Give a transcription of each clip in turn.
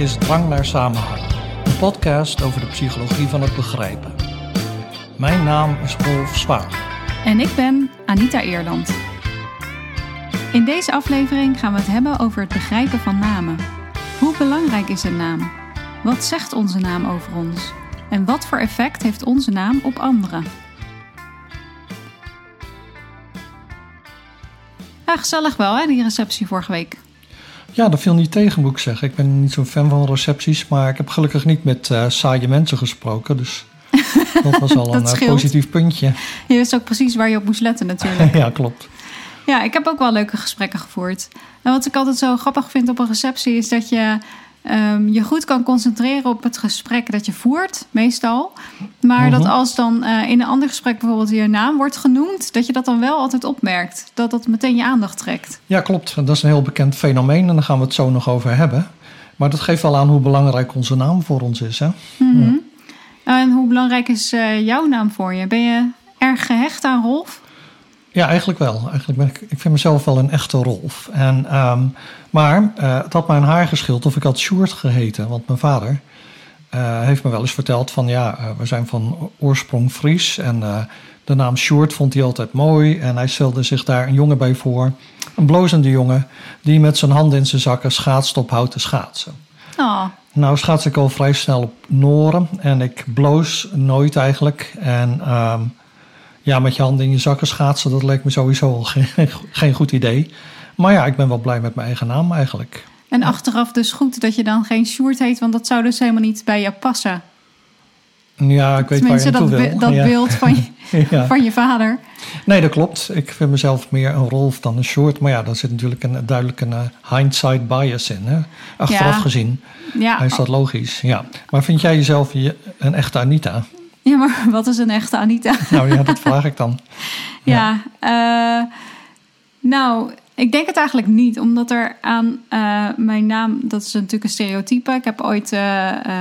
is Drang naar Samenhang, een podcast over de psychologie van het begrijpen. Mijn naam is Rolf Zwaan. En ik ben Anita Eerland. In deze aflevering gaan we het hebben over het begrijpen van namen. Hoe belangrijk is een naam? Wat zegt onze naam over ons? En wat voor effect heeft onze naam op anderen? Ja, gezellig wel, hè, die receptie vorige week. Ja, dat viel niet tegen, moet ik zeggen. Ik ben niet zo'n fan van recepties, maar ik heb gelukkig niet met uh, saaie mensen gesproken. Dus dat was al een uh, positief puntje. Je wist ook precies waar je op moest letten, natuurlijk. ja, klopt. Ja, ik heb ook wel leuke gesprekken gevoerd. En wat ik altijd zo grappig vind op een receptie is dat je um, je goed kan concentreren op het gesprek dat je voert, meestal. Maar dat mhm. als dan uh, in een ander gesprek bijvoorbeeld je naam wordt genoemd, dat je dat dan wel altijd opmerkt. Dat dat meteen je aandacht trekt. Ja, klopt. Dat is een heel bekend fenomeen en daar gaan we het zo nog over hebben. Maar dat geeft wel aan hoe belangrijk onze naam voor ons is. Hè? Mm -hmm. ja. En hoe belangrijk is uh, jouw naam voor je? Ben je erg gehecht aan Rolf? Ja, eigenlijk wel. Eigenlijk ben ik, ik vind mezelf wel een echte Rolf. En, um, maar uh, het had mijn haar geschild of ik had Sjoerd geheten. Want mijn vader uh, heeft me wel eens verteld van ja, uh, we zijn van oorsprong Fries. En de naam Sjoerd vond hij altijd mooi. En hij stelde zich daar een jongen bij voor. Een blozende jongen die met zijn handen in zijn zakken schaatst op houten schaatsen. Oh. Nou schaats ik al vrij snel op Noren. En ik bloos nooit eigenlijk. En... Um, ja, met je handen in je zakken schaatsen, dat leek me sowieso al geen, geen goed idee. Maar ja, ik ben wel blij met mijn eigen naam eigenlijk. En achteraf dus goed dat je dan geen Sjoerd heet, want dat zou dus helemaal niet bij je passen. Ja, ik weet Tenminste, waar je dat, wil. dat ja. beeld van je, ja. van je vader. Nee, dat klopt. Ik vind mezelf meer een Rolf dan een Short. Maar ja, daar zit natuurlijk een, duidelijk een uh, hindsight bias in. Hè? Achteraf Ja. gezien Ja. is dat logisch. Ja. Maar vind jij jezelf je- een echte Anita? Ja, maar wat is een echte Anita? Nou ja, dat vraag ik dan. Ja, eh, nou, ik denk het eigenlijk niet, omdat er aan eh, mijn naam, dat is natuurlijk een stereotype. Ik heb ooit eh,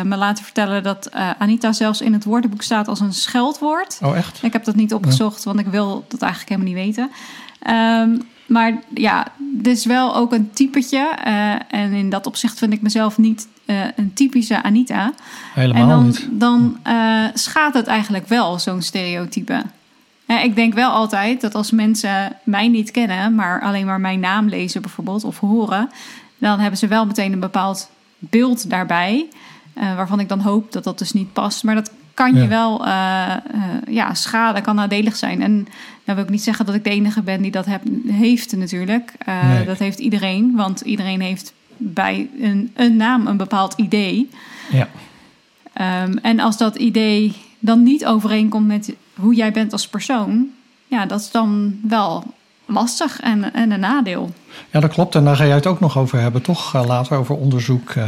me laten vertellen dat Anita zelfs in het woordenboek staat als een scheldwoord. Oh, echt? Ik heb dat niet opgezocht, want ik wil dat eigenlijk helemaal niet weten. Ehm, maar ja, het is wel ook een typetje. en in dat opzicht vind ik mezelf niet eh, een typische Anita. Helemaal en dan, niet. dan eh, schaadt het eigenlijk wel, zo'n stereotype. Eh, ik denk wel altijd dat als mensen mij niet kennen, maar alleen maar mijn naam lezen bijvoorbeeld of horen, dan hebben ze wel meteen een bepaald beeld daarbij, waarvan ik dan hoop dat dat dus niet past. Maar dat kan je wel eh, ja, schaden, kan nadelig zijn. En dan wil ik niet zeggen dat ik de enige ben die dat heb, heeft natuurlijk. Nee. Dat heeft iedereen, want iedereen heeft bij een, een naam een bepaald idee. Ja. Ehm, en als dat idee dan niet overeenkomt met hoe jij bent als persoon, ja, dat is dan wel lastig en, en een nadeel. ja, dat klopt. En daar ga jij het ook nog over hebben, toch? Eh, later over onderzoek eh,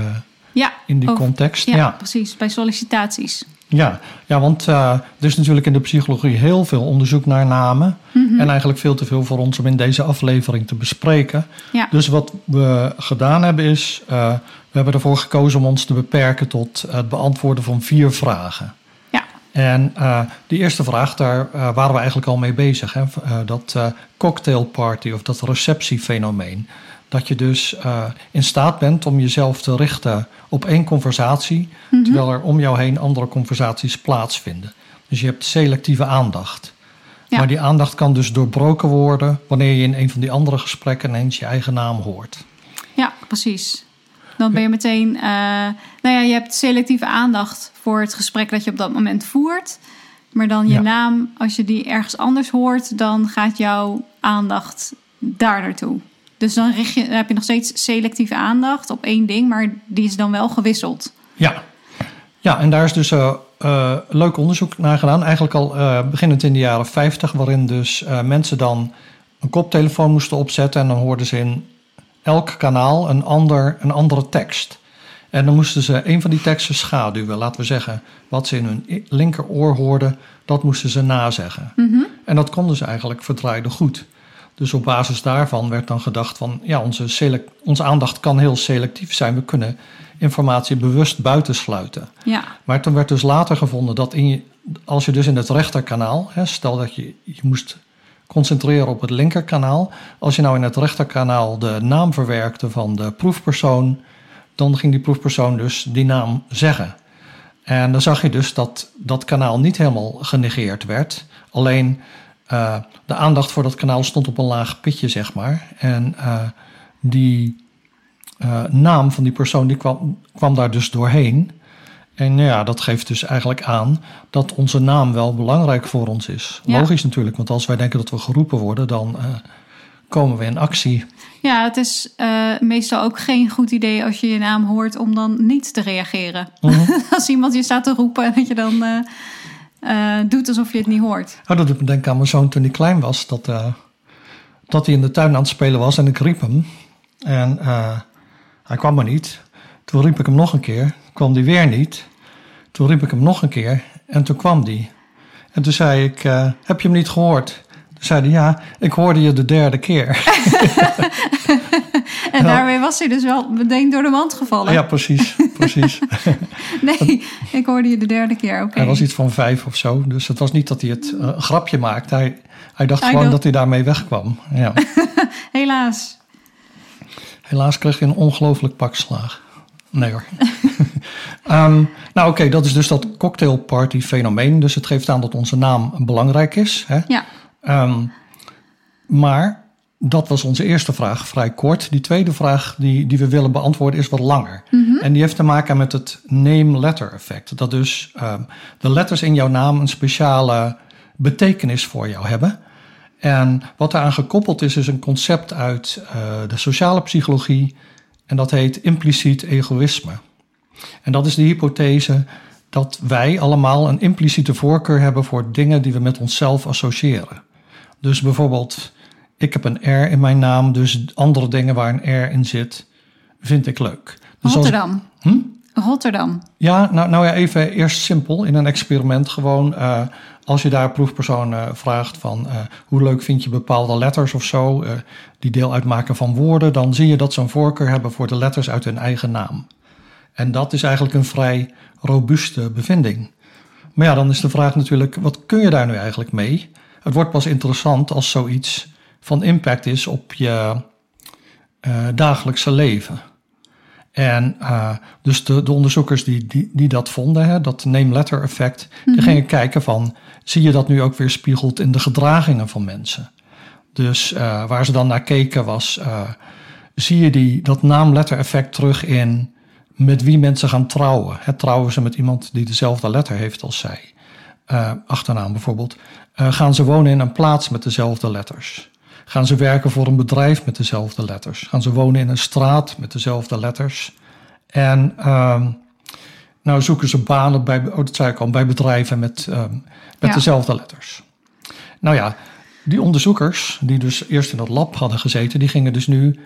Ja, in die over- context. ja, ja. precies, bij sollicitaties. Ja, ja want eh, er is natuurlijk in de psychologie heel veel onderzoek naar namen. Mhm. En eigenlijk veel te veel voor ons om in deze aflevering te bespreken. Ja. Dus wat we gedaan hebben is, eh, we hebben ervoor gekozen om ons te beperken tot het beantwoorden van vier vragen. Ja. En eh, die eerste vraag, daar waren we eigenlijk al mee bezig. Hè? Dat cocktailparty of dat receptiefenomeen. Dat je dus eh, in staat bent om jezelf te richten op één conversatie, Mhm. terwijl er om jou heen andere conversaties plaatsvinden. Dus je hebt selectieve aandacht. Ja. Maar die aandacht kan dus doorbroken worden wanneer je in een van die andere gesprekken ineens je eigen naam hoort. Ja, precies. Dan ben je meteen, eh, nou ja, je hebt selectieve aandacht voor het gesprek dat je op dat moment voert. Maar dan je Ja. naam, als je die ergens anders hoort, dan gaat jouw aandacht daar naartoe. Dus dan, richt je, dan heb je nog steeds selectieve aandacht op één ding, maar die is dan wel gewisseld. Ja, ja en daar is dus eh, eh, leuk onderzoek naar gedaan. Eigenlijk al eh, beginnend in de jaren 50, waarin dus mensen dan een koptelefoon moesten opzetten en dan hoorden ze in elk kanaal een, ander, een andere tekst. En dan moesten ze een van die teksten schaduwen. Laten we zeggen, wat ze in hun linkeroor hoorden, dat moesten ze nazeggen. En dat konden ze eigenlijk verdraaiden goed. Dus op basis daarvan werd dan gedacht van, ja, onze, onze aandacht kan heel selectief zijn. We kunnen informatie bewust buitensluiten. Ja, Maar toen werd dus later gevonden dat in je, als je dus in het rechterkanaal, hè, stel dat je, je moest concentreren op het linkerkanaal. Als je nou in het rechterkanaal de naam verwerkte van de proefpersoon, dan ging die proefpersoon dus die naam zeggen. En dan zag je dus dat dat kanaal niet helemaal genegeerd werd. Alleen uh, de aandacht voor dat kanaal stond op een laag pitje, zeg maar. En uh, die uh, naam van die persoon die kwam, kwam daar dus doorheen. En ja, dat geeft dus eigenlijk aan dat onze naam wel belangrijk voor ons is. Ja. Logisch natuurlijk, want als wij denken dat we geroepen worden, dan komen we in actie. Ja, het is uh, meestal ook geen goed idee als je je naam hoort om dan niet te reageren. Mhm. als iemand je staat te roepen en dat je dan uh, doet alsof je het niet hoort. Oh, dat doet me denken aan mijn zoon toen hij klein was. Dat, dat hij in de tuin aan het spelen was en ik riep hem. En hij kwam maar niet. Toen riep ik hem nog een keer, kwam hij weer niet. Toen riep ik hem nog een keer en toen kwam die. En toen zei ik, uh, heb je hem niet gehoord? Toen zei hij, ja, ik hoorde je de derde keer. en daarmee was hij dus wel meteen door de mand gevallen. Ja, precies, precies. nee, ik hoorde je de derde keer, oké. Okay. Hij was iets van vijf of zo, dus het was niet dat hij het uh, een grapje maakte. Hij, hij dacht gewoon dat hij daarmee wegkwam. Ja. Helaas. Helaas kreeg hij een ongelooflijk pak slaag. Nee hoor. Ehm, nou oké, dat is dus dat cocktailparty fenomeen. Dus het geeft aan dat onze naam belangrijk is. Hè? Ja, Ehm, maar dat was onze eerste vraag, vrij kort. Die tweede vraag die, die we willen beantwoorden is wat langer. En die heeft te maken met het name-letter effect. Dat dus ehm, de letters in jouw naam een speciale betekenis voor jou hebben. En wat daaraan gekoppeld is, is een concept uit eh, de sociale psychologie. En dat heet impliciet egoïsme. En dat is de hypothese dat wij allemaal een impliciete voorkeur hebben voor dingen die we met onszelf associëren. Dus bijvoorbeeld, ik heb een R in mijn naam, dus andere dingen waar een R in zit, vind ik leuk. Dus als- Rotterdam. Hm? Rotterdam. ja, nou, nou ja, even eerst simpel in een experiment. Gewoon eh, als je daar proefpersoon eh, vraagt van eh, hoe leuk vind je bepaalde letters of zo, die deel uitmaken van woorden, dan zie je dat ze een voorkeur hebben voor de letters uit hun eigen naam. En dat is eigenlijk een vrij robuuste bevinding. Maar ja, dan is de vraag natuurlijk, wat kun je daar nu eigenlijk mee? Het wordt pas interessant als zoiets van impact is op je eh, dagelijkse leven. En uh, dus de, de, onderzoekers die, die, die dat vonden, hè, dat name-letter effect, die gingen kijken van, zie je dat nu ook weer spiegeld in de gedragingen van mensen? Dus uh, waar ze dan naar keken was, zie je die, dat naam-letter effect terug in met wie mensen gaan trouwen? Hè, trouwen ze met iemand die dezelfde letter heeft als zij? Achternaam bijvoorbeeld. Gaan ze wonen in een plaats met dezelfde letters? Gaan ze werken voor een bedrijf met dezelfde letters? Gaan ze wonen in een straat met dezelfde letters? En uh, nou zoeken ze banen bij, oh, dat zei ik al, bij bedrijven met, um, met Ja. dezelfde letters. Nou ja, die onderzoekers, die dus eerst in dat lab hadden gezeten, die gingen dus nu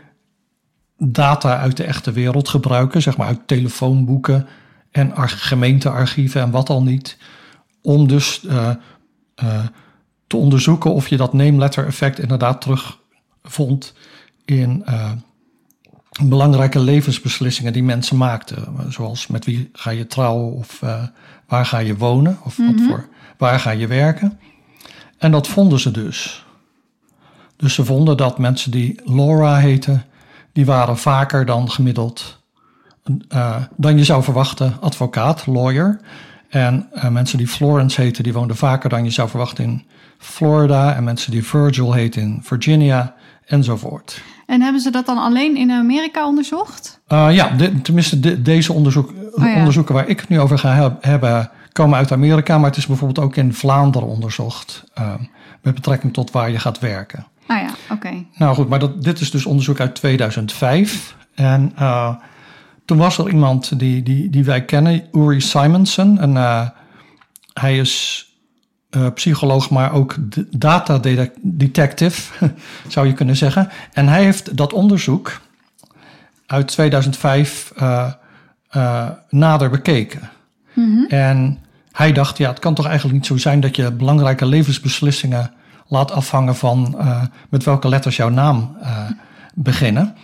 data uit de echte wereld gebruiken, zeg maar uit telefoonboeken en ar- gemeentearchieven en wat al niet, om dus uh, uh, te onderzoeken of je dat name-letter effect inderdaad terugvond in uh, belangrijke levensbeslissingen die mensen maakten. Zoals met wie ga je trouwen of uh, waar ga je wonen of Mhm. wat voor, waar ga je werken. En dat vonden ze dus. Dus ze vonden dat mensen die Laura heten, die waren vaker dan gemiddeld, uh, dan je zou verwachten, advocaat, lawyer. En uh, mensen die Florence heten, die woonden vaker dan je zou verwachten in Florida. En mensen die Virgil heten in Virginia, enzovoort. En hebben ze dat dan alleen in Amerika onderzocht? Uh, ja, de, tenminste de, deze onderzoek, Oh ja. onderzoeken waar ik het nu over ga heb, hebben, komen uit Amerika. Maar het is bijvoorbeeld ook in Vlaanderen onderzocht. Uh, met betrekking tot waar je gaat werken. Ah ja, oké. Nou goed, maar dat, dit is dus onderzoek uit 2005. En uh, toen was er iemand die, die, die wij kennen, Uri Simonson. En uh, hij is uh, psycholoog, maar ook data detective, zou je kunnen zeggen. En hij heeft dat onderzoek uit 2005 uh, uh, nader bekeken. Mhm. En hij dacht, ja, het kan toch eigenlijk niet zo zijn dat je belangrijke levensbeslissingen laat afhangen van met welke letters jouw naam uh, beginnen.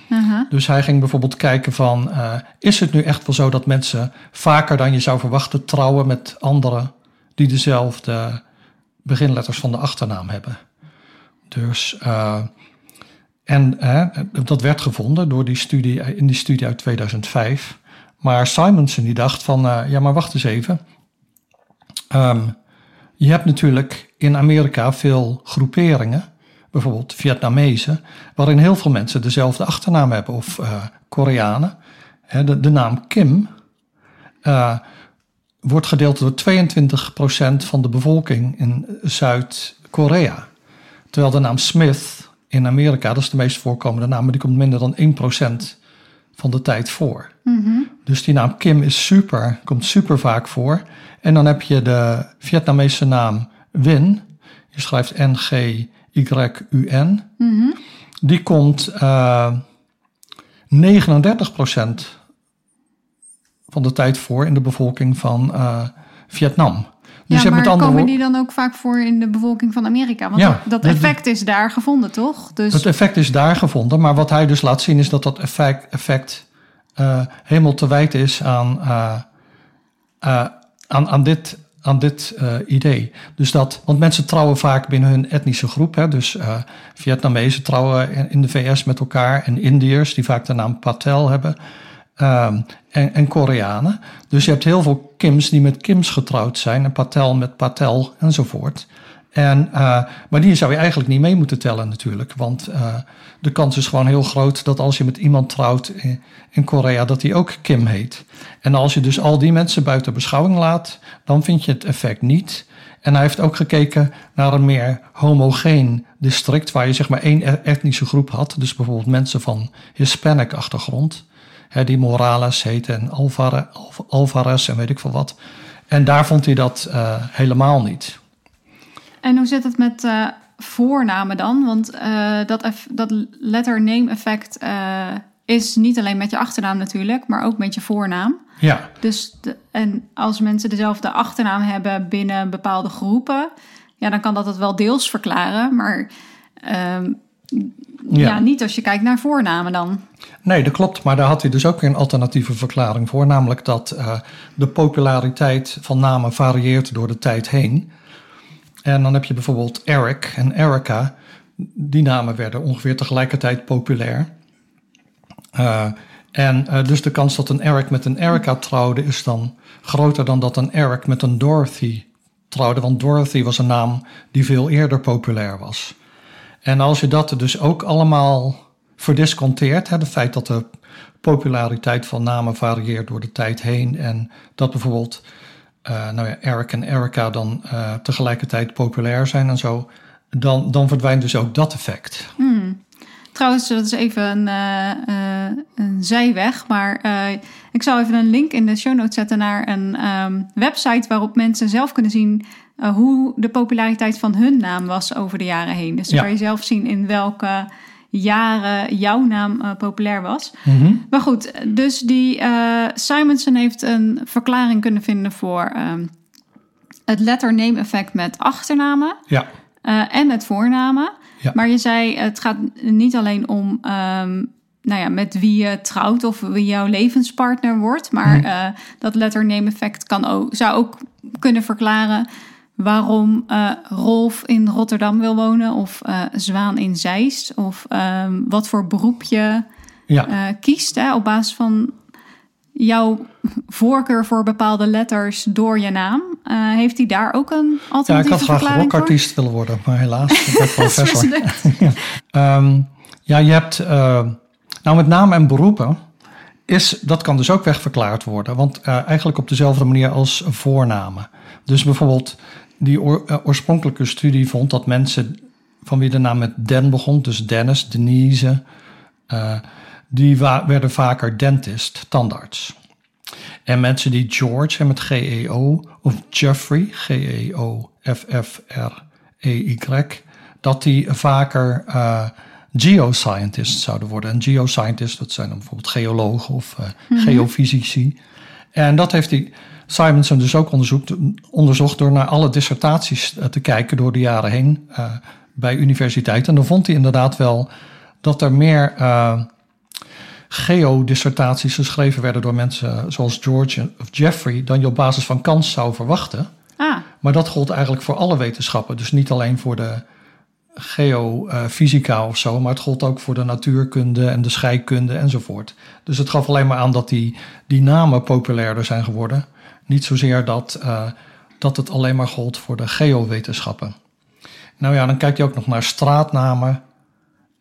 Dus hij ging bijvoorbeeld kijken van, uh, is het nu echt wel zo dat mensen vaker dan je zou verwachten trouwen met anderen die dezelfde beginletters van de achternaam hebben? Dus, uh, en dat werd gevonden door die studie, in die studie uit 2005. Maar Simonson die dacht van, uh, ja maar wacht eens even. Um, je hebt natuurlijk in Amerika veel groeperingen, bijvoorbeeld Vietnamezen, waarin heel veel mensen dezelfde achternaam hebben, of uh, Koreanen. De, de, naam Kim wordt gedeeld door 22% van de bevolking in Zuid-Korea. Terwijl de naam Smith in Amerika, dat is de meest voorkomende naam, maar die komt minder dan 1% van de tijd voor. Mm Dus die naam Kim is super, komt super vaak voor. En dan heb je de Vietnamese naam Win. Je schrijft N-G-Y-U-N. Mm Die komt uh, 39% van de tijd voor in de bevolking van uh, Vietnam. Dus ja, maar met komen die dan ook vaak voor in de bevolking van Amerika? Want ja, dat, effect is daar gevonden, toch? Dus... Het effect is daar gevonden, maar wat hij dus laat zien is dat dat effect, effect uh, helemaal te wijten is aan, uh, uh, aan, aan dit, aan dit idee. Dus dat, want mensen trouwen vaak binnen hun etnische groep. Hè, dus Vietnamezen trouwen in de VS met elkaar en Indiërs die vaak de naam Patel hebben. Um, en, en, Koreanen. Dus je hebt heel veel Kims die met Kims getrouwd zijn en Patel met Patel enzovoort. En, uh, maar die zou je eigenlijk niet mee moeten tellen natuurlijk. Want uh, de kans is gewoon heel groot dat als je met iemand trouwt in, in Korea, dat die ook Kim heet. En als je dus al die mensen buiten beschouwing laat, dan vind je het effect niet. En hij heeft ook gekeken naar een meer homogeen district, waar je zeg maar één e-, etnische groep had. Dus bijvoorbeeld mensen van Hispanic achtergrond die Morales heette en Alvarez, Alvarez en weet ik veel wat. En daar vond hij dat uh, helemaal niet. En hoe zit het met uh, voornamen dan? Want uh, dat, dat letter-name effect is niet alleen met je achternaam natuurlijk, maar ook met je voornaam. Ja. Dus de, en als mensen dezelfde achternaam hebben binnen bepaalde groepen, ja, dan kan dat het wel deels verklaren. Maar um, ja. ja. niet als je kijkt naar voornamen dan. Nee, dat klopt. Maar daar had hij dus ook weer een alternatieve verklaring voor. Namelijk dat uh, de populariteit van namen varieert door de tijd heen. En dan heb je bijvoorbeeld Eric en Erica. Die namen werden ongeveer tegelijkertijd populair. Uh, en uh, dus de kans dat een Eric met een Erica trouwde is dan groter dan dat een Eric met een Dorothy trouwde. Want Dorothy was een naam die veel eerder populair was. En als je dat dus ook allemaal verdisconteert, het feit dat de populariteit van namen varieert door de tijd heen en dat bijvoorbeeld uh, nou ja, Eric en Erica dan uh, tegelijkertijd populair zijn en zo, dan, dan verdwijnt dus ook dat effect. Hmm. Trouwens, dat is even een, uh, een zijweg, maar ik zal even een link in de show notes zetten naar een um, website waarop mensen zelf kunnen zien uh, hoe de populariteit van hun naam was over de jaren heen. Dus dan ja. kan je zelf zien in welke jaren jouw naam uh, populair was. Mm -hmm. Maar goed, dus die uh, Simonson heeft een verklaring kunnen vinden voor um, het letter-name effect met achternamen ja. en met voornamen. Ja. Maar je zei, het gaat niet alleen om um, nou ja, met wie je trouwt of wie jouw levenspartner wordt. Maar mm -hmm. dat effect kan ook, zou ook kunnen verklaren waarom uh, Rolf in Rotterdam wil wonen of uh, Zwaan in Zeist. Of um, wat voor beroep je ja. uh, kiest hè, op basis van jouw voorkeur voor bepaalde letters door je naam. heeft hij daar ook een alternatieve Ja, ik had graag rockartiest willen worden, maar helaas, ik ben professor. ja. Um, ja, je hebt nou met naam en beroepen. Is, dat kan dus ook wegverklaard worden, want eigenlijk op dezelfde manier als voornamen. Dus bijvoorbeeld die uh, oorspronkelijke studie vond dat mensen van wie de naam met Den begon, dus Dennis, Denise, uh, die werden vaker dentist, tandarts. En mensen die George met G-E-O of Jeffrey, G-E-O-F-F-R-E-Y, dat die vaker uh, geoscientist zouden worden. En geoscientists, dat zijn dan bijvoorbeeld geologen of uh, mm -hmm. geofysici. En dat heeft hij Simonson dus ook onderzoekt, onderzocht door naar alle dissertaties eh, te kijken door de jaren heen uh, bij universiteiten. En dan vond hij inderdaad wel dat er meer uh, geodissertaties geschreven werden door mensen zoals George of Jeffrey dan je op basis van kans zou verwachten. Ah. Maar dat gold eigenlijk voor alle wetenschappen, dus niet alleen voor de geofysica of zo, maar het gold ook voor de natuurkunde en de scheikunde enzovoort. Dus het gaf alleen maar aan dat die, die namen populairder zijn geworden. Niet zozeer dat, uh, dat het alleen maar gold voor de geowetenschappen. Nou ja, dan kijk je ook nog naar straatnamen,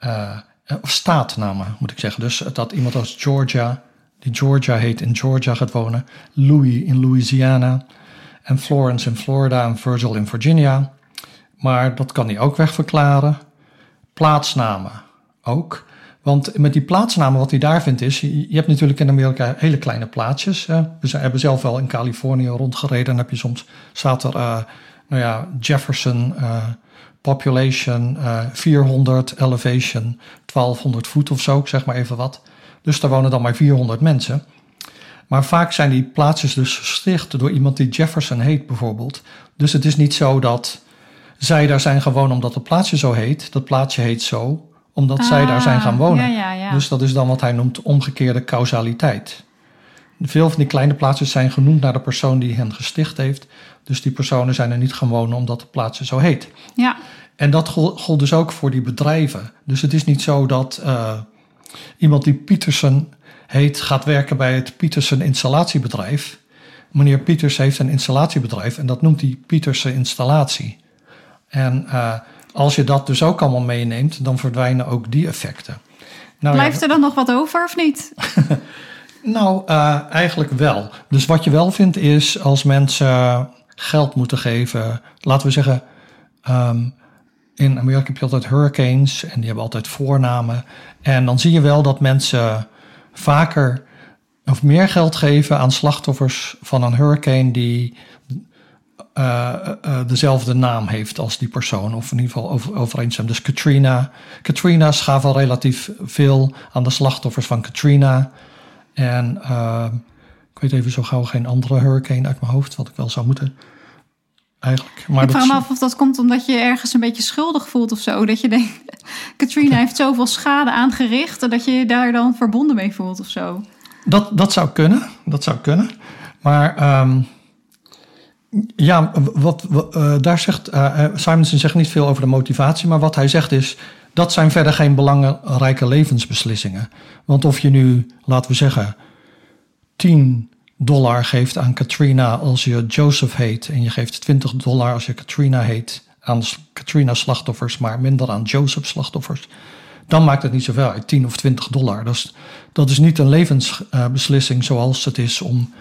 uh, of staatnamen moet ik zeggen. Dus dat iemand als Georgia, die Georgia heet, in Georgia gaat wonen, Louis in Louisiana en Florence in Florida en Virgil in Virginia. Maar dat kan hij ook wegverklaren. Plaatsnamen ook. Want met die plaatsnamen, wat hij daar vindt, is: je hebt natuurlijk in Amerika hele kleine plaatsjes. Hè. We hebben zelf wel in Californië rondgereden. Dan heb je soms, staat er, uh, nou ja, Jefferson, uh, population, uh, 400, elevation, 1200 voet of zo, zeg maar even wat. Dus daar wonen dan maar 400 mensen. Maar vaak zijn die plaatsjes dus gesticht door iemand die Jefferson heet, bijvoorbeeld. Dus het is niet zo dat zij daar zijn gewoon omdat het plaatsje zo heet. Dat plaatsje heet zo omdat zij daar zijn gaan Ah, wonen. ja, ja, ja. Dus dat is dan wat hij noemt omgekeerde causaliteit. Veel van die kleine plaatsjes zijn genoemd naar de persoon die hen gesticht heeft. Dus die personen zijn er niet gaan wonen omdat het plaatsje zo heet. Ja, En dat gol- gold dus ook voor die bedrijven. Dus het is niet zo dat eh, iemand die Pietersen heet gaat werken bij het Pietersen installatiebedrijf. Meneer Pieters heeft een installatiebedrijf en dat noemt hij Pietersen installatie. En eh, als je dat dus ook allemaal meeneemt, dan verdwijnen ook die effecten. Nou, ja, blijft er dan nog wat over of niet? nou, eh, eigenlijk wel. Dus wat je wel vindt is als mensen geld moeten geven, laten we zeggen, ehm, in Amerika heb je altijd hurricanes en die hebben altijd voornamen. En dan zie je wel dat mensen vaker of meer geld geven aan slachtoffers van een hurricane die eh, eh, dezelfde naam heeft als die persoon, of in ieder geval over, overeenstemt. Dus Katrina. Katrina's gaven relatief veel aan de slachtoffers van Katrina. En eh, ik weet even zo gauw geen andere hurricane uit mijn hoofd, wat ik wel zou moeten. Eigenlijk. Maar ik vraag me af of dat komt omdat je ergens een beetje schuldig voelt of zo. Dat je denkt, Katrina heeft zoveel schade aangericht... en dat je je daar dan verbonden mee voelt of zo. Dat, dat zou kunnen, dat zou kunnen. Maar ehm, ja, wat, eh, daar zegt eh, Simonson zegt niet veel over de motivatie, maar wat hij zegt is dat zijn verder geen belangrijke levensbeslissingen. Want of je nu, laten we zeggen, 10 dollar geeft aan Katrina als je Joseph heet en je geeft 20 dollar als je Katrina heet aan Katrina slachtoffers, maar minder aan Joseph slachtoffers dan maakt het niet zoveel uit, 10 of 20 dollar. Dat is, dat is niet een levensbeslissing zoals het is om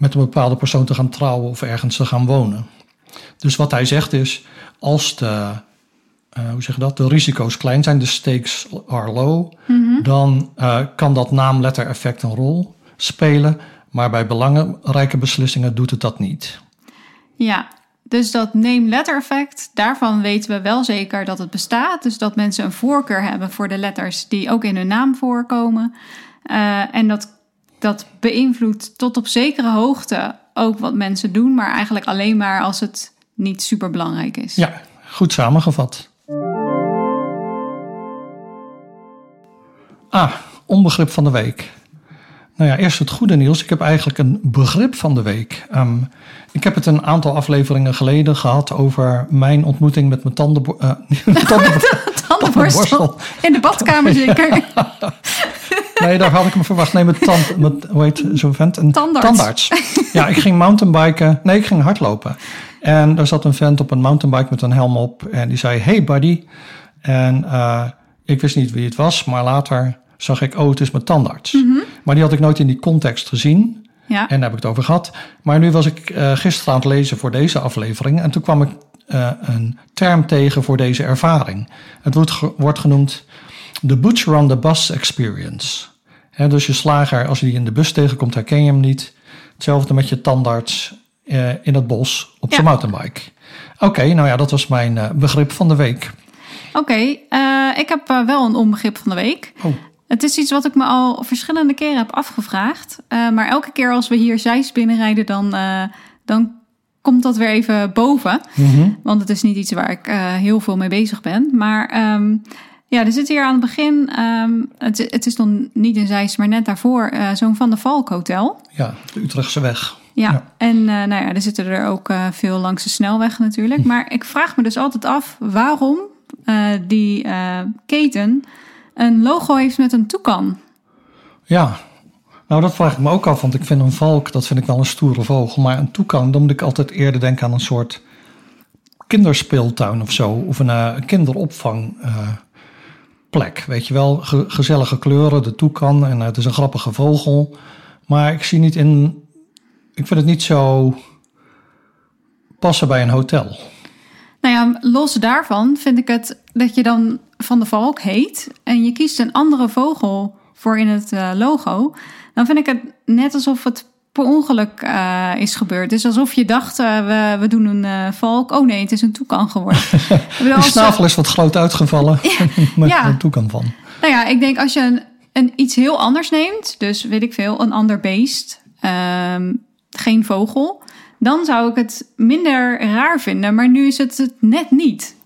met een bepaalde persoon te gaan trouwen of ergens te gaan wonen. Dus wat hij zegt is, als de, eh, hoe zeg je dat, de risico's klein zijn, de stakes are low, dan eh, kan dat naamletter-effect een rol spelen. Maar bij belangrijke beslissingen doet het dat niet. Ja, dus dat name-letter effect, daarvan weten we wel zeker dat het bestaat. Dus dat mensen een voorkeur hebben voor de letters die ook in hun naam voorkomen. Eh, en dat, dat beïnvloedt tot op zekere hoogte ook wat mensen doen, maar eigenlijk alleen maar als het niet super belangrijk is. Ja, goed samengevat. Ah, onbegrip van de week. Nou ja, eerst het goede nieuws. Ik heb eigenlijk een begrip van de week. Ehm, ik heb het een aantal afleveringen geleden gehad over mijn ontmoeting met mijn tanden, eh, tanden, Tandenborstel. In de badkamer zeker. Nee, daar had ik me verwacht. Nee, met tand, met, hoe heet zo'n vent? Een Tandarts. tandarts. Ja, ik ging mountainbiken. Nee, ik ging hardlopen. En daar zat een vent op een mountainbike met een helm op. En die zei, hey buddy. En eh, ik wist niet wie het was. Maar later zag ik, oh, het is mijn tandarts. Maar die had ik nooit in die context gezien. Ja. En daar heb ik het over gehad. Maar nu was ik eh, gisteren aan het lezen voor deze aflevering. En toen kwam ik eh, een term tegen voor deze ervaring. Het wordt, wordt genoemd de Butcher on the Bus Experience. Dus je slager, als hij in de bus tegenkomt, herken je hem niet. Hetzelfde met je tandarts eh, in het bos op zijn Ja. mountainbike. Oké, nou ja, dat was mijn eh, begrip van de week. Oké, eh, ik heb wel een onbegrip van de week. Oh. Het is iets wat ik me al verschillende keren heb afgevraagd. Maar elke keer als we hier Zeist binnenrijden, dan, dan komt dat weer even boven. Mhm. Want het is niet iets waar ik heel veel mee bezig ben. Maar ehm, ja, er zit hier aan het begin, ehm, het, het is dan niet in Zeist, maar net daarvoor, eh, zo'n Van der Valk hotel. Ja, de Utrechtse weg. Ja, Ja. en eh, nou ja, er zitten er ook eh, veel langs de snelweg natuurlijk. Maar ik vraag me dus altijd af, waarom die keten een logo heeft met een toekan. Ja, nou dat vraag ik me ook af, want ik vind een valk, dat vind ik wel een stoere vogel. Maar een toekan, dan moet ik altijd eerder denken aan een soort kinderspeeltuin of zo. Of een uh, kinderopvangplek, weet je wel. Ge gezellige kleuren, de toekan en het is een grappige vogel. Maar ik zie niet in, ik vind het niet zo passen bij een hotel. Nou ja, los daarvan vind ik het dat je dan van de valk heet en je kiest een andere vogel voor in het uh, logo, dan vind ik het net alsof het per ongeluk uh, is gebeurd. Dus alsof je dacht, uh, we, we doen een valk. Oh nee, het is een toekan geworden. de snavel is wat groot uitgevallen. ja. een toekan van. Nou ja, ik denk als je een, een, iets heel anders neemt, dus weet ik veel, een ander beest, um, geen vogel, dan zou ik het minder raar vinden. Maar nu is het het net niet.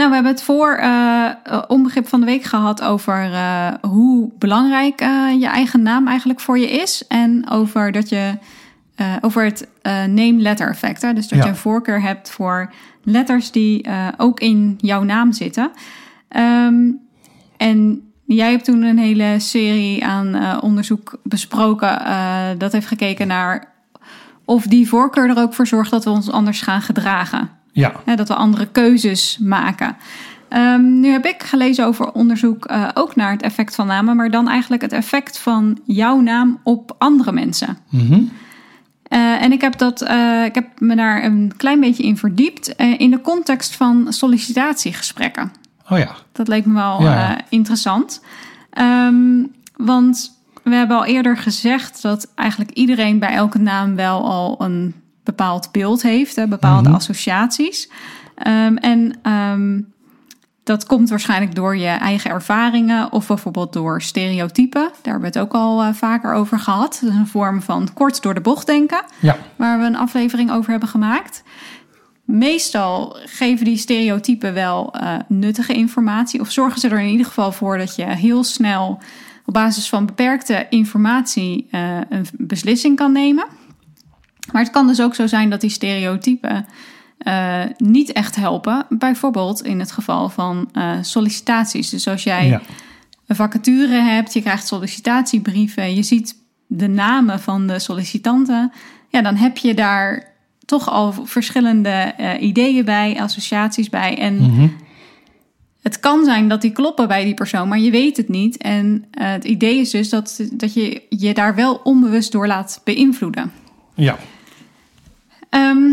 Nou, we hebben het voor uh, onbegrip van de week gehad over uh, hoe belangrijk uh, je eigen naam eigenlijk voor je is. En over, dat je, over het name-letter effect. Hè? Dus dat Ja. je een voorkeur hebt voor letters die ook in jouw naam zitten. Ehm, en jij hebt toen een hele serie aan onderzoek besproken. dat heeft gekeken naar of die voorkeur er ook voor zorgt dat we ons anders gaan gedragen. Ja, Hè, dat we andere keuzes maken. Ehm, nu heb ik gelezen over onderzoek eh, ook naar het effect van namen, maar dan eigenlijk het effect van jouw naam op andere mensen. mhm. Eh, en ik heb, dat, eh, ik heb me daar een klein beetje in verdiept in de context van sollicitatiegesprekken. oh ja. Dat leek me wel Ja, interessant. Ehm, want we hebben al eerder gezegd dat eigenlijk iedereen bij elke naam wel al een bepaald beeld heeft, hè, bepaalde Mhm. associaties. Ehm, en ehm, dat komt waarschijnlijk door je eigen ervaringen of bijvoorbeeld door stereotypen. Daar hebben we het ook al eh, vaker over gehad. Dat is een vorm van kort door de bocht denken Ja, waar we een aflevering over hebben gemaakt. Meestal geven die stereotypen wel eh, nuttige informatie, of zorgen ze er in ieder geval voor dat je heel snel op basis van beperkte informatie eh, een beslissing kan nemen. Maar het kan dus ook zo zijn dat die stereotypen eh, niet echt helpen. Bijvoorbeeld in het geval van eh, sollicitaties. Dus als jij ja. een vacature hebt, je krijgt sollicitatiebrieven, je ziet de namen van de sollicitanten, ja, dan heb je daar toch al verschillende eh, ideeën bij, associaties bij. En Mhm. het kan zijn dat die kloppen bij die persoon, maar je weet het niet. En het idee is dus dat, dat je je daar wel onbewust door laat beïnvloeden. ja. Ehm,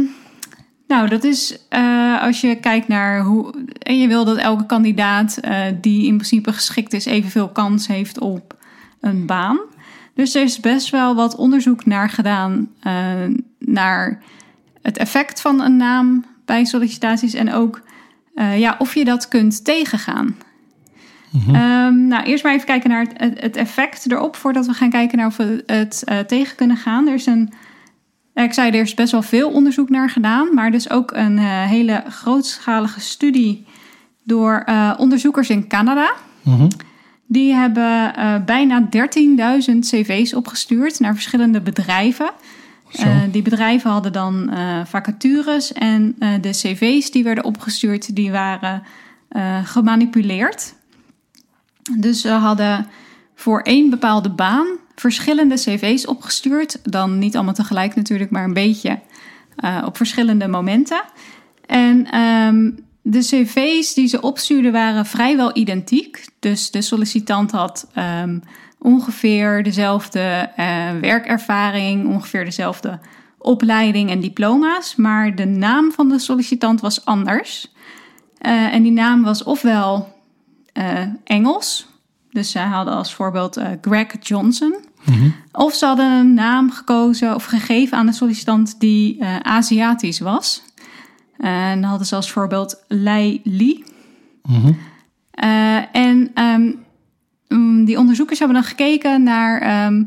nou, dat is eh, als je kijkt naar hoe. En je wil dat elke kandidaat eh, die in principe geschikt is, evenveel kans heeft op een baan. Dus er is best wel wat onderzoek naar gedaan eh, naar het effect van een naam bij sollicitaties en ook ja, of je dat kunt tegengaan. Ehm, nou, eerst maar even kijken naar het, het, effect erop voordat we gaan kijken naar of we het tegen kunnen gaan. Er is een ik zei, er is best wel veel onderzoek naar gedaan, maar dus ook een eh, hele grootschalige studie door eh, onderzoekers in Canada. Mhm. Die hebben eh, bijna 13.000 cv's opgestuurd naar verschillende bedrijven. Eh, die bedrijven hadden dan eh, vacatures en eh, de cv's die werden opgestuurd, die waren eh, gemanipuleerd. Dus ze hadden voor één bepaalde baan verschillende cv's opgestuurd. Dan niet allemaal tegelijk natuurlijk, maar een beetje eh, op verschillende momenten. En ehm, de cv's die ze opstuurden waren vrijwel identiek. Dus de sollicitant had ehm, ongeveer dezelfde eh, werkervaring, ongeveer dezelfde opleiding en diploma's. Maar de naam van de sollicitant was anders. Eh, en die naam was ofwel Engels. Dus zij hadden als voorbeeld Greg Johnson. Mhm. Of ze hadden een naam gekozen of gegeven aan de sollicitant die eh, Aziatisch was. En dan hadden ze als voorbeeld Lei Li. Mhm. Eh, en ehm, mm, die onderzoekers hebben dan gekeken naar ehm,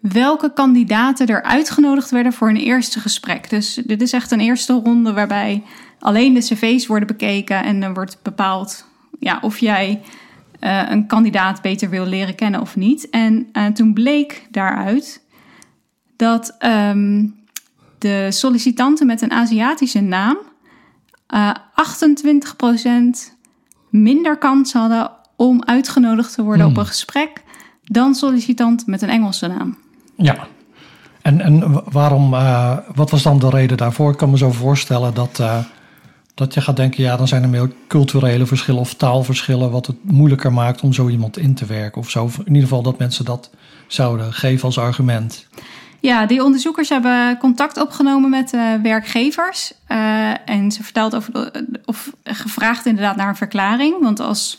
welke kandidaten er uitgenodigd werden voor een eerste gesprek. Dus dit is echt een eerste ronde waarbij alleen de cv's worden bekeken en er wordt bepaald ja, of jij eh, een kandidaat beter wil leren kennen of niet. En eh, toen bleek daaruit dat ehm, de sollicitanten met een Aziatische naam eh 28% minder kans hadden om uitgenodigd te worden Hmm. op een gesprek dan sollicitanten met een Engelse naam. Ja. En, en wa- waarom, eh, wat was dan de reden daarvoor? Ik kan me zo voorstellen dat, eh, dat je gaat denken, ja, dan zijn er meer culturele verschillen of taalverschillen, wat het moeilijker maakt om zo iemand in te werken of zo. In ieder geval dat mensen dat zouden geven als argument. Ja, die onderzoekers hebben contact opgenomen met eh, werkgevers. eh, en ze vertelt over of gevraagd inderdaad naar een verklaring. Want als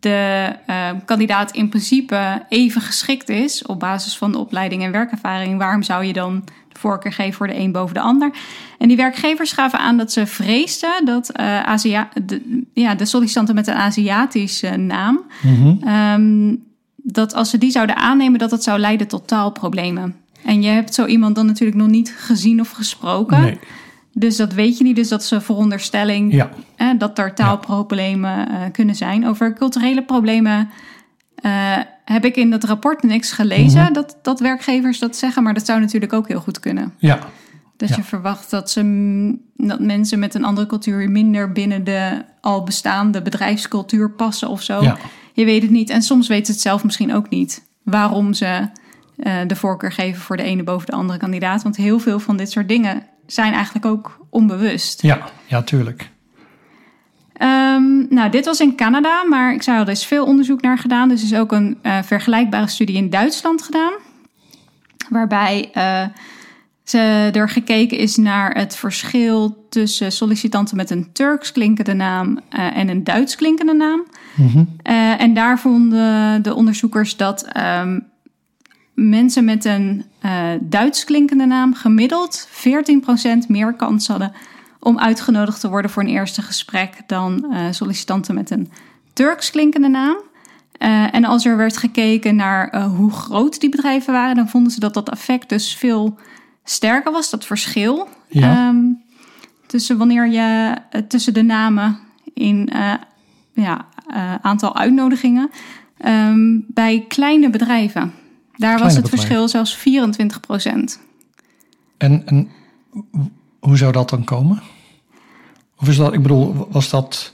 de eh, kandidaat in principe even geschikt is op basis van de opleiding en werkervaring, waarom zou je dan voorkeur geven voor de een boven de ander? En die werkgevers gaven aan dat ze vreesden dat Azia de, ja, de sollicitanten met een Aziatische naam, Mhm. Ehm, dat als ze die zouden aannemen, dat dat zou leiden tot taalproblemen. En je hebt zo iemand dan natuurlijk nog niet gezien of gesproken. Nee. Dus dat weet je niet. Dus dat is een veronderstelling Ja, eh, dat er taalproblemen eh, kunnen zijn. Over culturele problemen eh, heb ik in dat rapport niks gelezen. Mhm. dat, dat werkgevers dat zeggen. Maar dat zou natuurlijk ook heel goed kunnen. ja, Dus Ja. je verwacht dat, ze, dat mensen met een andere cultuur minder binnen de al bestaande bedrijfscultuur passen of zo. ja. Je weet het niet. En soms weten ze het zelf misschien ook niet. Waarom ze eh, de voorkeur geven voor de ene boven de andere kandidaat. Want heel veel van dit soort dingen zijn eigenlijk ook onbewust. Ja, ja, tuurlijk. Ehm, nou, dit was in Canada, maar ik zei al, er is veel onderzoek naar gedaan. Dus er is ook een eh, vergelijkbare studie in Duitsland gedaan. Waarbij eh, ze er gekeken is naar het verschil tussen sollicitanten met een Turks klinkende naam eh, en een Duits klinkende naam. Mhm. En daar vonden de onderzoekers dat ehm, mensen met een Duits klinkende naam gemiddeld 14% meer kans hadden om uitgenodigd te worden voor een eerste gesprek dan eh, sollicitanten met een Turks klinkende naam. Eh, en als er werd gekeken naar eh, hoe groot die bedrijven waren, dan vonden ze dat dat effect dus veel sterker was, dat verschil. Ja. Ehm, tussen wanneer je tussen de namen in ja, aantal uitnodigingen. Ehm, bij kleine bedrijven. Daar was het verschil zelfs 24 procent. En, en hoe zou dat dan komen? Of is dat, ik bedoel, was dat,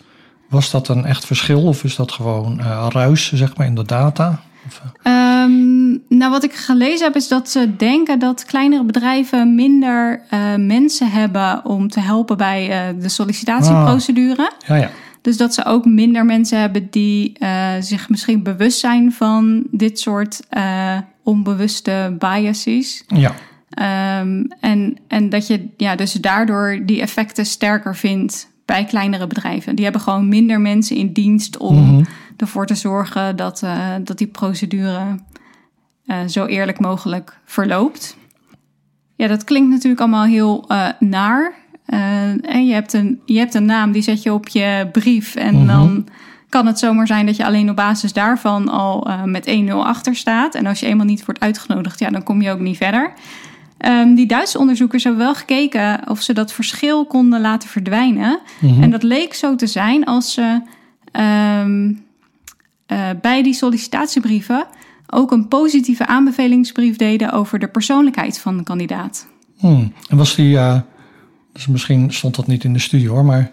was dat een echt verschil of is dat gewoon eh, ruis, zeg maar, in de data? Of, eh, Ehm, nou, wat ik gelezen heb, is dat ze denken dat kleinere bedrijven minder eh, mensen hebben om te helpen bij de sollicitatieprocedure. ja, ja. Dus dat ze ook minder mensen hebben die zich misschien bewust zijn van dit soort onbewuste biases. Ja, Ehm, en, en dat je ja, dus daardoor die effecten sterker vindt bij kleinere bedrijven. Die hebben gewoon minder mensen in dienst om Mhm. ervoor te zorgen dat, eh, dat die procedure eh, zo eerlijk mogelijk verloopt. Ja, dat klinkt natuurlijk allemaal heel eh, naar. En je hebt, een, je hebt een naam, die zet je op je brief. En Mhm. dan kan het zomaar zijn dat je alleen op basis daarvan al met 1-0 achter staat. En als je eenmaal niet wordt uitgenodigd, ja, dan kom je ook niet verder. Ehm, die Duitse onderzoekers hebben wel gekeken of ze dat verschil konden laten verdwijnen. Mhm. En dat leek zo te zijn als ze ehm, eh, bij die sollicitatiebrieven ook een positieve aanbevelingsbrief deden over de persoonlijkheid van de kandidaat. Hmm. En was die, eh, dus misschien stond dat niet in de studie hoor, maar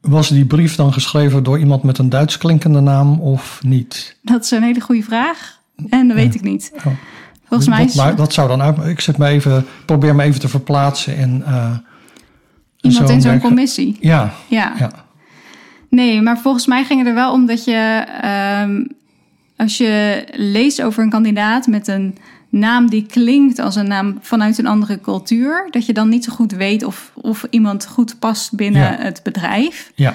was die brief dan geschreven door iemand met een Duits klinkende naam of niet? Dat is een hele goede vraag. En dat weet ik niet. Oh. Volgens mij dat, is maar dat zou dan uit. Ik zet me even, probeer me even te verplaatsen in. eh, iemand in zo'n commissie. Ja, Ja. ja. Nee, maar volgens mij ging het er wel om dat je, ehm, als je leest over een kandidaat met een naam die klinkt als een naam vanuit een andere cultuur, dat je dan niet zo goed weet of, of iemand goed past binnen Ja. het bedrijf. ja.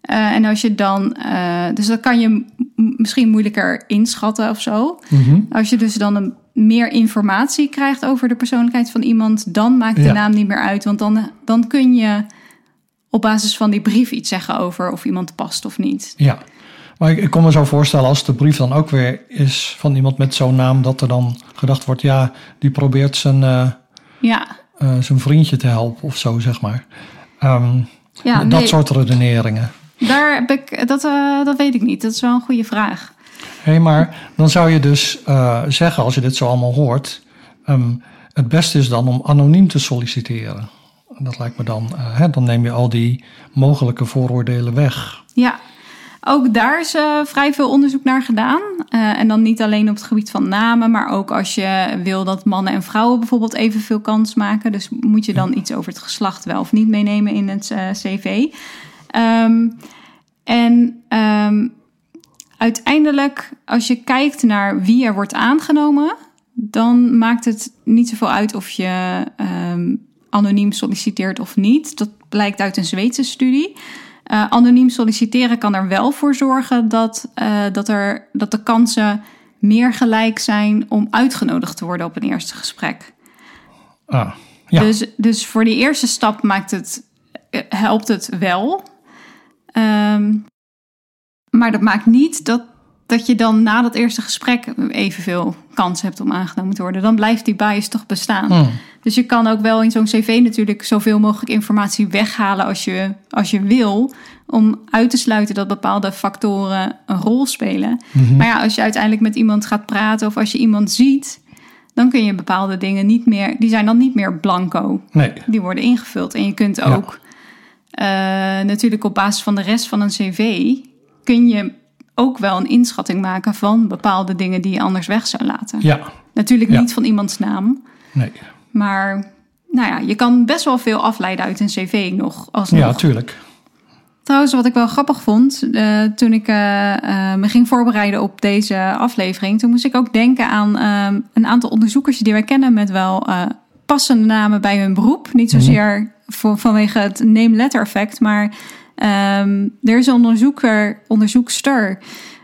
Eh, en als je dan, eh, dus dat kan je misschien moeilijker inschatten of zo. Mhm. Als je dus dan een, meer informatie krijgt over de persoonlijkheid van iemand, dan maakt de Ja. naam niet meer uit. Want dan, dan kun je op basis van die brief iets zeggen over of iemand past of niet. Ja, maar ik, ik kon me zo voorstellen als de brief dan ook weer is van iemand met zo'n naam, dat er dan gedacht wordt, ja, die probeert zijn, eh, Ja, eh, zijn vriendje te helpen of zo, zeg maar. Ehm, ja dat nee, soort redeneringen. daar heb ik, dat, eh, dat weet ik niet. Dat is wel een goede vraag. Hé, maar dan zou je dus eh, zeggen, als je dit zo allemaal hoort, ehm, het beste is dan om anoniem te solliciteren. Dat lijkt me dan, eh, hè, dan neem je al die mogelijke vooroordelen weg. Ja, ook daar is uh, vrij veel onderzoek naar gedaan. Uh, en dan niet alleen op het gebied van namen, maar ook als je wil dat mannen en vrouwen bijvoorbeeld evenveel kans maken. Dus moet je dan iets over het geslacht wel of niet meenemen in het uh, cv. Um, en um, uiteindelijk, als je kijkt naar wie er wordt aangenomen, dan maakt het niet zoveel uit of je um, anoniem solliciteert of niet. Dat blijkt uit een Zweedse studie. Uh, anoniem solliciteren kan er wel voor zorgen dat, uh, dat, er, dat de kansen meer gelijk zijn om uitgenodigd te worden op een eerste gesprek. Ah, ja. dus, dus voor die eerste stap maakt het, eh, helpt het wel. Um, maar dat maakt niet dat, dat je dan na dat eerste gesprek evenveel kans hebt om aangenomen te worden. Dan blijft die bias toch bestaan. Hmm. Dus je kan ook wel in zo'n cv natuurlijk zoveel mogelijk informatie weghalen als je, als je wil. Om uit te sluiten dat bepaalde factoren een rol spelen. Mhm. Maar ja, als je uiteindelijk met iemand gaat praten of als je iemand ziet, dan kun je bepaalde dingen niet meer, die zijn dan niet meer blanco. Nee. Die worden ingevuld. En je kunt Ja. ook eh, natuurlijk op basis van de rest van een cv, kun je ook wel een inschatting maken van bepaalde dingen die je anders weg zou laten. Ja, Natuurlijk Ja. niet van iemands naam, nee. maar nou ja, je kan best wel veel afleiden uit een cv nog. Alsnog. Ja, tuurlijk. Trouwens, wat ik wel grappig vond, eh, toen ik eh, eh, me ging voorbereiden op deze aflevering, toen moest ik ook denken aan een aantal onderzoekers die wij kennen met wel passende namen bij hun beroep. Niet zozeer voor, vanwege het name-letter effect, maar ehm, er is een onderzoeker, onderzoekster,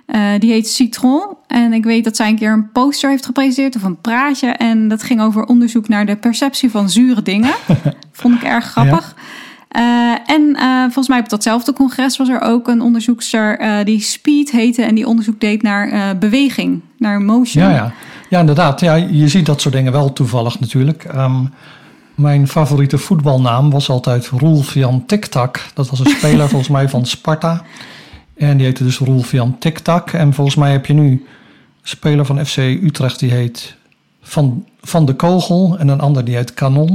eh, die heet Citron. En ik weet dat zij een keer een poster heeft gepresenteerd of een praatje. En dat ging over onderzoek naar de perceptie van zure dingen. Vond ik erg grappig. Eh, en eh, volgens mij op datzelfde congres was er ook een onderzoekster die Speed heette en die onderzoek deed naar beweging, naar motion. Ja, ja. ja, inderdaad. Ja, je ziet dat soort dingen wel toevallig natuurlijk. Ehm, mijn favoriete voetbalnaam was altijd Roelf Jan Tiktak. Dat was een speler volgens mij van Sparta. En die heette dus Roelf Jan Tiktak. En volgens mij heb je nu een speler van FC Utrecht die heet Van, van de Kogel. En een ander die heet Kanon.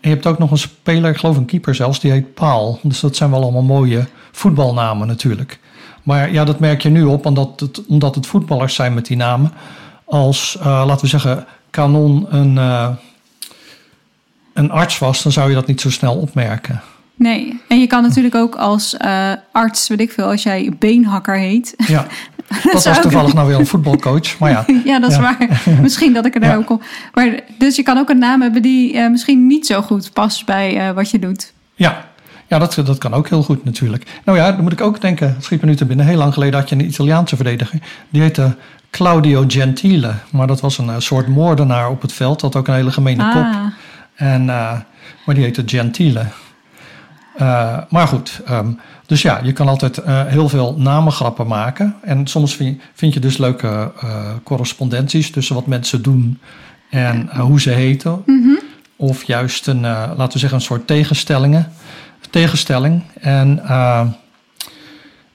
En je hebt ook nog een speler, ik geloof een keeper zelfs, die heet Paal. Dus dat zijn wel allemaal mooie voetbalnamen natuurlijk. Maar ja, dat merk je nu op, omdat het, omdat het voetballers zijn met die namen. Als, eh, laten we zeggen, Kanon een, eh, een arts was, dan zou je dat niet zo snel opmerken. Nee, en je kan natuurlijk ook als eh, arts, weet ik veel, als jij beenhakker heet. Ja, dat was toevallig nou weer een voetbalcoach. Maar ja, ja, dat is Ja. waar. misschien dat ik er daar Ja. ook op. Maar dus je kan ook een naam hebben die eh, misschien niet zo goed past bij eh, wat je doet. ja. Ja, dat, dat kan ook heel goed natuurlijk. Nou ja, dan moet ik ook denken, het schiet me nu te binnen. Heel lang geleden had je een Italiaanse verdediger. Die heette Claudio Gentile. Maar dat was een soort moordenaar op het veld. Had ook een hele gemene kop. En, eh, maar die heette Gentile. Eh, maar goed, ehm, dus ja, je kan altijd eh, heel veel namengrappen maken. En soms vind je, vind je dus leuke correspondenties tussen wat mensen doen en hoe ze heten. Of juist een, laten we zeggen, een soort tegenstellingen, tegenstelling. En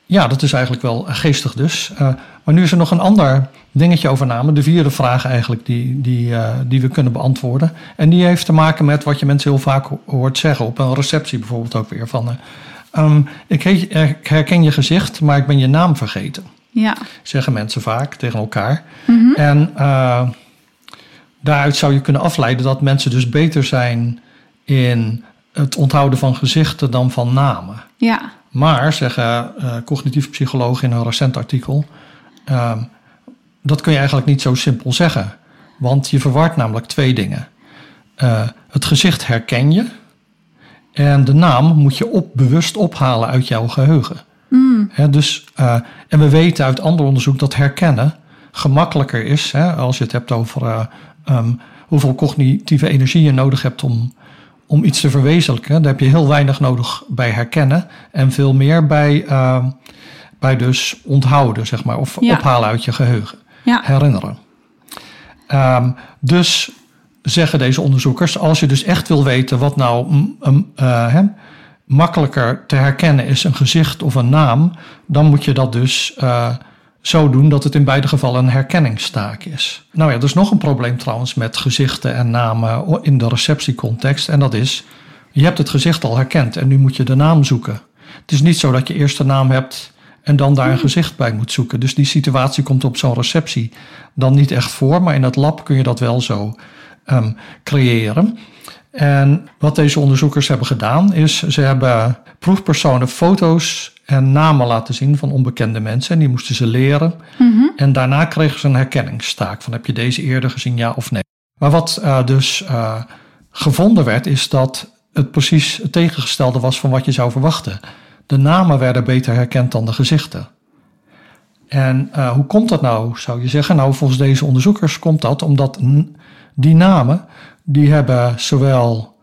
ja, dat is eigenlijk wel geestig dus. Maar nu is er nog een ander dingetje over namen. De vierde vraag eigenlijk die, die, eh, die we kunnen beantwoorden. En die heeft te maken met wat je mensen heel vaak ho- hoort zeggen. Op een receptie bijvoorbeeld ook weer. Van, eh, ehm, ik, heet, je- ik herken je gezicht, maar ik ben je naam vergeten. ja. Zeggen mensen vaak tegen elkaar. En eh, daaruit zou je kunnen afleiden dat mensen dus beter zijn in het onthouden van gezichten dan van namen. ja. Maar, zeggen cognitieve psychologen in een recent artikel, ehm, dat kun je eigenlijk niet zo simpel zeggen. Want je verwart namelijk twee dingen. Eh, het gezicht herken je en de naam moet je op, bewust ophalen uit jouw geheugen. Hè, dus, eh, en we weten uit ander onderzoek dat herkennen gemakkelijker is hè, als je het hebt over eh, ehm, hoeveel cognitieve energie je nodig hebt om, om iets te verwezenlijken. Daar heb je heel weinig nodig bij herkennen en veel meer bij, eh, bij dus onthouden, zeg maar, of Ja. ophalen uit je geheugen, Ja. herinneren. Ehm, dus zeggen deze onderzoekers, als je dus echt wil weten wat nou mm, eh, hè, makkelijker te herkennen is, een gezicht of een naam, dan moet je dat dus eh, zo doen dat het in beide gevallen een herkenningstaak is. Nou ja, er is nog een probleem trouwens met gezichten en namen in de receptiecontext. En dat is Je hebt het gezicht al herkend en nu moet je de naam zoeken. Het is niet zo dat je eerst de naam hebt en dan daar een gezicht bij moet zoeken. Dus die situatie komt op zo'n receptie dan niet echt voor, maar in het lab kun je dat wel zo ehm, creëren. En wat deze onderzoekers hebben gedaan is, ze hebben proefpersonen foto's en namen laten zien van onbekende mensen. En die moesten ze leren. En daarna kregen ze een herkenningstaak van heb je deze eerder gezien, ja of nee. Maar wat uh, dus uh, gevonden werd, is dat het precies het tegengestelde was van wat je zou verwachten. De namen werden beter herkend dan de gezichten. En uh, hoe komt dat nou, zou je zeggen? Nou, volgens deze onderzoekers komt dat omdat die namen, die hebben zowel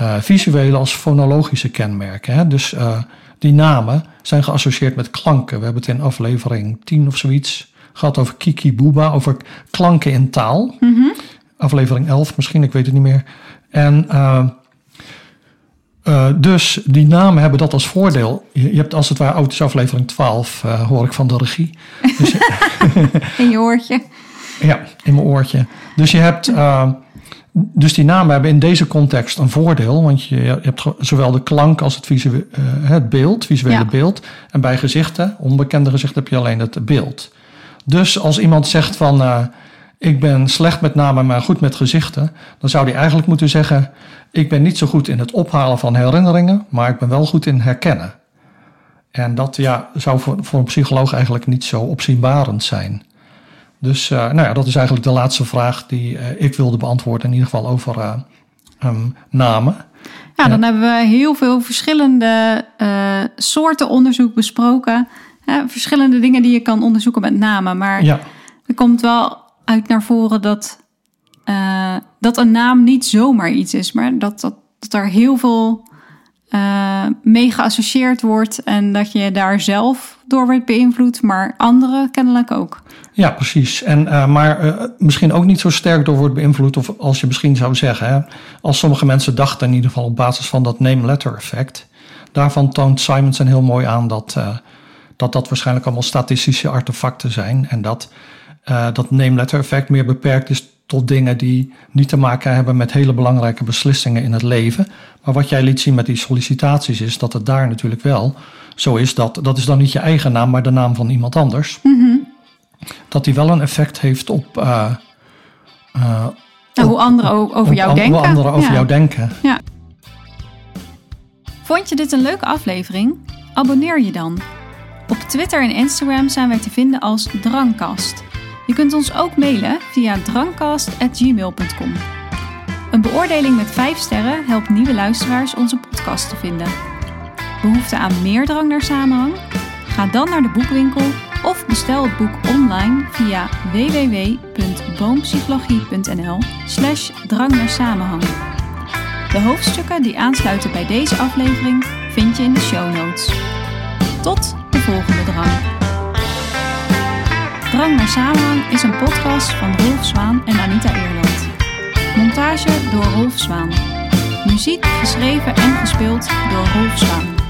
uh, visuele als fonologische kenmerken. Hè? Dus uh, die namen zijn geassocieerd met klanken. We hebben het in aflevering 10 of zoiets gehad over Kiki Booba, over klanken in taal. Mm -hmm. Aflevering 11 misschien, ik weet het niet meer. En uh, dus die namen hebben dat als voordeel. Je, hebt als het ware auto's aflevering 12, uh, hoor ik van de regie. Dus, in je oortje. Ja, in mijn oortje. Dus je hebt. Uh, dus die namen hebben in deze context een voordeel, want je, je hebt zowel de klank als het, visuele, het beeld, visuele ja. beeld. En bij gezichten, onbekende gezichten, heb je alleen het beeld. Dus als iemand zegt van ik ben slecht met namen, maar goed met gezichten, dan zou hij eigenlijk moeten zeggen: Ik ben niet zo goed in het ophalen van herinneringen, maar ik ben wel goed in herkennen. En dat ja, zou voor, voor een psycholoog eigenlijk niet zo opzienbarend zijn. Dus uh, nou ja, dat is eigenlijk de laatste vraag die uh, ik wilde beantwoorden, in ieder geval over uh, um, namen. Ja, dan hebben we heel veel verschillende soorten onderzoek besproken. verschillende dingen die je kan onderzoeken met namen. Maar ja. er komt wel uit naar voren dat, uh, dat een naam niet zomaar iets is, maar dat, dat, dat er heel veel uh, mee geassocieerd wordt en dat je daar zelf door wordt beïnvloed, maar anderen kennelijk ook. Ja, precies. En, uh, maar misschien ook niet zo sterk door wordt beïnvloed, of als je misschien zou zeggen, hè, als sommige mensen dachten in ieder geval op basis van dat name-letter effect. Daarvan toont Simonson heel mooi aan dat, dat dat waarschijnlijk allemaal statistische artefacten zijn en dat uh, dat name-letter effect meer beperkt is tot dingen die niet te maken hebben met hele belangrijke beslissingen in het leven. Maar wat jij liet zien met die sollicitaties is dat het daar natuurlijk wel zo is dat dat is dan niet je eigen naam, maar de naam van iemand anders. Mm -hmm. Dat die wel een effect heeft op. Uh, uh, nou, hoe anderen over jou denken. Hoe anderen over ja. jou denken. Ja. Vond je dit een leuke aflevering? Abonneer je dan. Op Twitter en Instagram zijn wij te vinden als Drangkast. Je kunt ons ook mailen via drangcast.gmail.com. Een beoordeling met 5 sterren helpt nieuwe luisteraars onze podcast te vinden. Behoefte aan meer drang naar samenhang? Ga dan naar de boekwinkel of bestel het boek online via www.boompsychologie.nl slash drang naar samenhang. De hoofdstukken die aansluiten bij deze aflevering vind je in de show notes. Tot de volgende drang. Drang naar Samenhang is een podcast van Rolf Zwaan en Anita Eerland. Montage door Rolf Zwaan. Muziek geschreven en gespeeld door Rolf Zwaan.